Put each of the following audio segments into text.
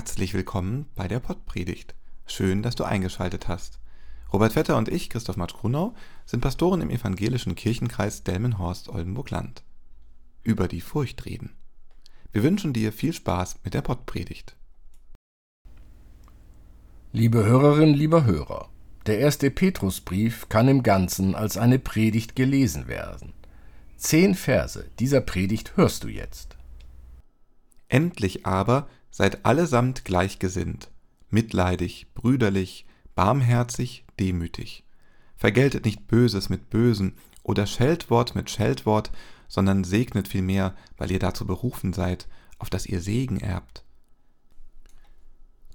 Herzlich willkommen bei der Pottpredigt. Schön, dass du eingeschaltet hast. Robert Vetter und ich, Christoph Matsch Grunau, sind Pastoren im evangelischen Kirchenkreis Delmenhorst-Oldenburg-Land. Über die Furcht reden. Wir wünschen dir viel Spaß mit der Pottpredigt. Liebe Hörerinnen, lieber Hörer, der erste Petrusbrief kann im Ganzen als eine Predigt gelesen werden. Zehn Verse dieser Predigt hörst du jetzt. Endlich aber seid allesamt gleichgesinnt, mitleidig, brüderlich, barmherzig, demütig. Vergeltet nicht Böses mit Bösen oder Scheltwort mit Scheltwort, sondern segnet vielmehr, weil ihr dazu berufen seid, auf dass ihr Segen erbt.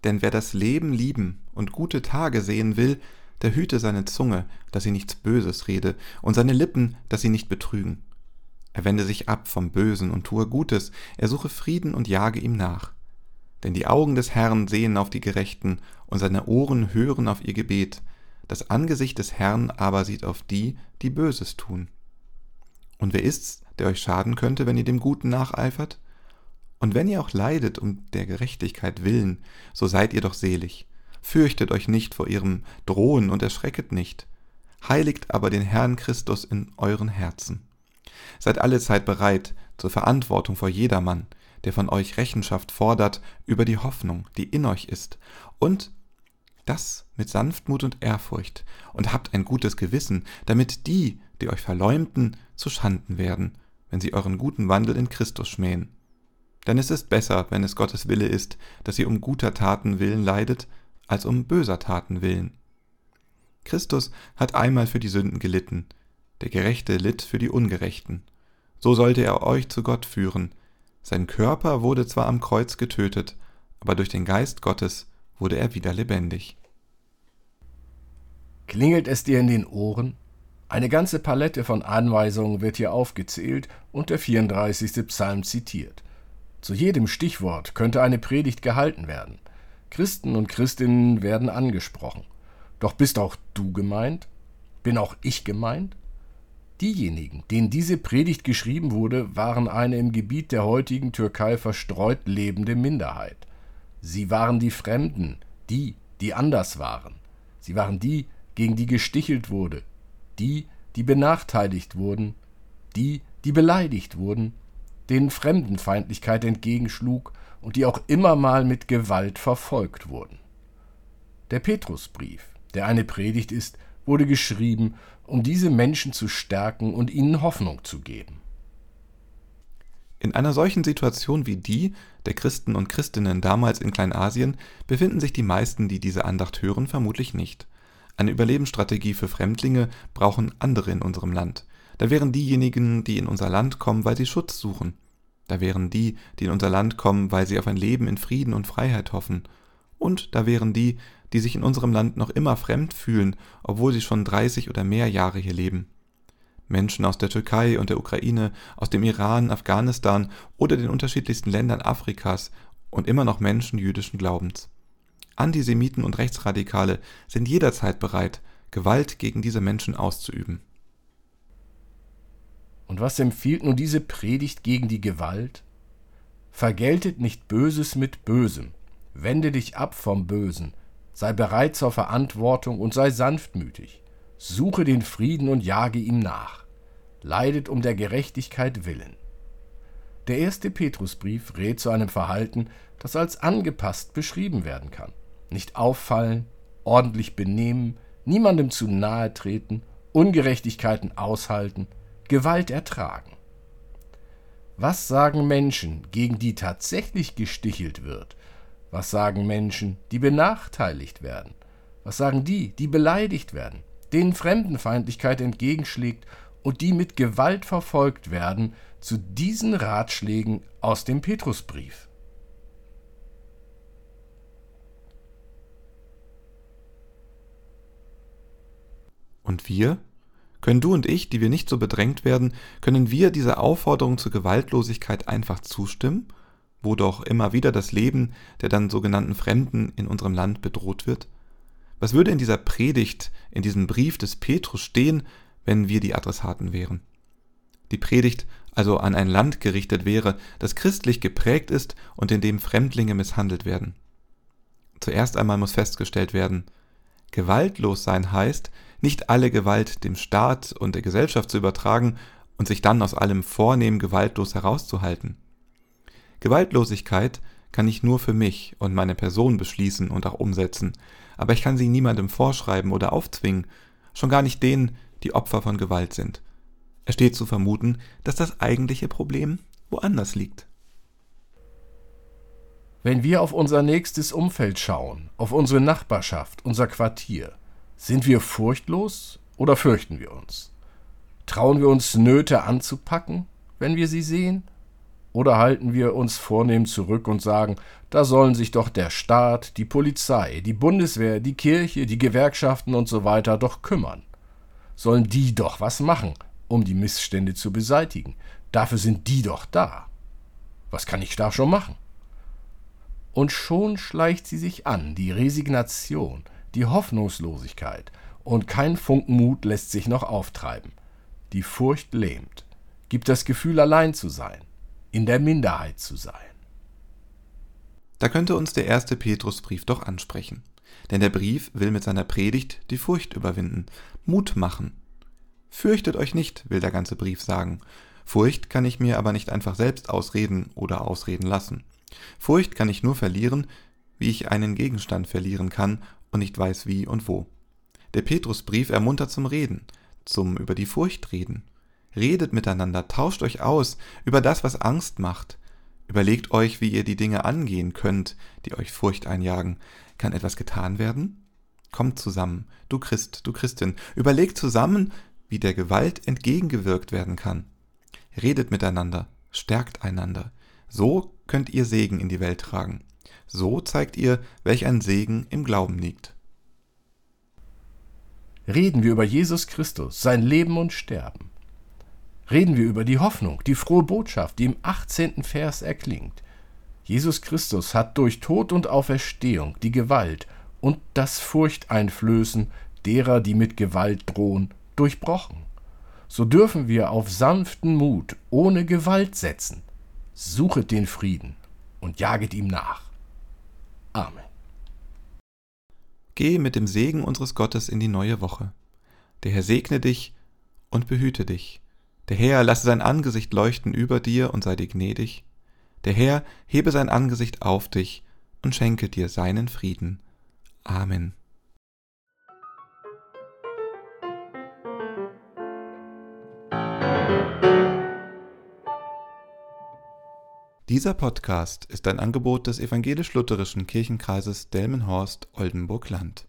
Denn wer das Leben lieben und gute Tage sehen will, der hüte seine Zunge, dass sie nichts Böses rede, und seine Lippen, dass sie nicht betrügen. Er wende sich ab vom Bösen und tue Gutes, er suche Frieden und jage ihm nach. Denn die Augen des Herrn sehen auf die Gerechten, und seine Ohren hören auf ihr Gebet, das Angesicht des Herrn aber sieht auf die, die Böses tun. Und wer ist's, der euch schaden könnte, wenn ihr dem Guten nacheifert? Und wenn ihr auch leidet um der Gerechtigkeit willen, so seid ihr doch selig. Fürchtet euch nicht vor ihrem Drohen und erschrecket nicht. Heiligt aber den Herrn Christus in euren Herzen. Seid alle Zeit bereit zur Verantwortung vor jedermann, der von euch Rechenschaft fordert über die Hoffnung, die in euch ist, und das mit Sanftmut und Ehrfurcht, und habt ein gutes Gewissen, damit die, die euch verleumden, zu Schanden werden, wenn sie euren guten Wandel in Christus schmähen. Denn es ist besser, wenn es Gottes Wille ist, dass ihr um guter Taten willen leidet, als um böser Taten willen. Christus hat einmal für die Sünden gelitten, der Gerechte litt für die Ungerechten. So sollte er euch zu Gott führen, sein Körper wurde zwar am Kreuz getötet, aber durch den Geist Gottes wurde er wieder lebendig. Klingelt es dir in den Ohren? Eine ganze Palette von Anweisungen wird hier aufgezählt und der 34. Psalm zitiert. Zu jedem Stichwort könnte eine Predigt gehalten werden. Christen und Christinnen werden angesprochen. Doch bist auch du gemeint? Bin auch ich gemeint? Diejenigen, denen diese Predigt geschrieben wurde, waren eine im Gebiet der heutigen Türkei verstreut lebende Minderheit. Sie waren die Fremden, die, die anders waren. Sie waren die, gegen die gestichelt wurde, die, die benachteiligt wurden, die, die beleidigt wurden, denen Fremdenfeindlichkeit entgegenschlug und die auch immer mal mit Gewalt verfolgt wurden. Der Petrusbrief, der eine Predigt ist, wurde geschrieben, um diese Menschen zu stärken und ihnen Hoffnung zu geben. In einer solchen Situation wie die der Christen und Christinnen damals in Kleinasien befinden sich die meisten, die diese Andacht hören, vermutlich nicht. Eine Überlebensstrategie für Fremdlinge brauchen andere in unserem Land. Da wären diejenigen, die in unser Land kommen, weil sie Schutz suchen. Da wären die, die in unser Land kommen, weil sie auf ein Leben in Frieden und Freiheit hoffen. Und da wären die, die sich in unserem Land noch immer fremd fühlen, obwohl sie schon 30 oder mehr Jahre hier leben. Menschen aus der Türkei und der Ukraine, aus dem Iran, Afghanistan oder den unterschiedlichsten Ländern Afrikas und immer noch Menschen jüdischen Glaubens. Antisemiten und Rechtsradikale sind jederzeit bereit, Gewalt gegen diese Menschen auszuüben. Und was empfiehlt nun diese Predigt gegen die Gewalt? Vergeltet nicht Böses mit Bösem, wende dich ab vom Bösen, sei bereit zur Verantwortung und sei sanftmütig. Suche den Frieden und jage ihm nach. Leidet um der Gerechtigkeit willen. Der erste Petrusbrief rät zu einem Verhalten, das als angepasst beschrieben werden kann. Nicht auffallen, ordentlich benehmen, niemandem zu nahe treten, Ungerechtigkeiten aushalten, Gewalt ertragen. Was sagen Menschen, gegen die tatsächlich gestichelt wird, was sagen Menschen, die benachteiligt werden? Was sagen die, die beleidigt werden, denen Fremdenfeindlichkeit entgegenschlägt und die mit Gewalt verfolgt werden, zu diesen Ratschlägen aus dem Petrusbrief? Und wir? Können du und ich, die wir nicht so bedrängt werden, können wir dieser Aufforderung zur Gewaltlosigkeit einfach zustimmen wo doch immer wieder das Leben der dann sogenannten Fremden in unserem Land bedroht wird? Was würde in dieser Predigt, in diesem Brief des Petrus stehen, wenn wir die Adressaten wären? Die Predigt also an ein Land gerichtet wäre, das christlich geprägt ist und in dem Fremdlinge misshandelt werden. Zuerst einmal muss festgestellt werden, gewaltlos sein heißt, nicht alle Gewalt dem Staat und der Gesellschaft zu übertragen und sich dann aus allem Vornehmen gewaltlos herauszuhalten. Gewaltlosigkeit kann ich nur für mich und meine Person beschließen und auch umsetzen, aber ich kann sie niemandem vorschreiben oder aufzwingen, schon gar nicht denen, die Opfer von Gewalt sind. Es steht zu vermuten, dass das eigentliche Problem woanders liegt. Wenn wir auf unser nächstes Umfeld schauen, auf unsere Nachbarschaft, unser Quartier, sind wir furchtlos oder fürchten wir uns? Trauen wir uns Nöte anzupacken, wenn wir sie sehen? Oder halten wir uns vornehm zurück und sagen, da sollen sich doch der Staat, die Polizei, die Bundeswehr, die Kirche, die Gewerkschaften und so weiter doch kümmern? Sollen die doch was machen, um die Missstände zu beseitigen? Dafür sind die doch da. Was kann ich da schon machen? Und schon schleicht sie sich an, die Resignation, die Hoffnungslosigkeit, und kein Funken lässt sich noch auftreiben. Die Furcht lähmt, gibt das Gefühl, allein zu sein, in der Minderheit zu sein. Da könnte uns der erste Petrusbrief doch ansprechen. Denn der Brief will mit seiner Predigt die Furcht überwinden, Mut machen. Fürchtet euch nicht, will der ganze Brief sagen. Furcht kann ich mir aber nicht einfach selbst ausreden oder ausreden lassen. Furcht kann ich nur verlieren, wie ich einen Gegenstand verlieren kann und nicht weiß wie und wo. Der Petrusbrief ermuntert zum Reden, zum über die Furcht reden. Redet miteinander, tauscht euch aus über das, was Angst macht. Überlegt euch, wie ihr die Dinge angehen könnt, die euch Furcht einjagen. Kann etwas getan werden? Kommt zusammen, du Christ, du Christin, überlegt zusammen, wie der Gewalt entgegengewirkt werden kann. Redet miteinander, stärkt einander. So könnt ihr Segen in die Welt tragen. So zeigt ihr, welch ein Segen im Glauben liegt. Reden wir über Jesus Christus, sein Leben und Sterben. Reden wir über die Hoffnung, die frohe Botschaft, die im 18. Vers erklingt. Jesus Christus hat durch Tod und Auferstehung die Gewalt und das Furchteinflößen derer, die mit Gewalt drohen, durchbrochen. So dürfen wir auf sanften Mut ohne Gewalt setzen. Suchet den Frieden und jaget ihm nach. Amen. Geh mit dem Segen unseres Gottes in die neue Woche. Der Herr segne dich und behüte dich. Der Herr lasse sein Angesicht leuchten über dir und sei dir gnädig. Der Herr hebe sein Angesicht auf dich und schenke dir seinen Frieden. Amen. Dieser Podcast ist ein Angebot des evangelisch-lutherischen Kirchenkreises Delmenhorst-Oldenburg-Land.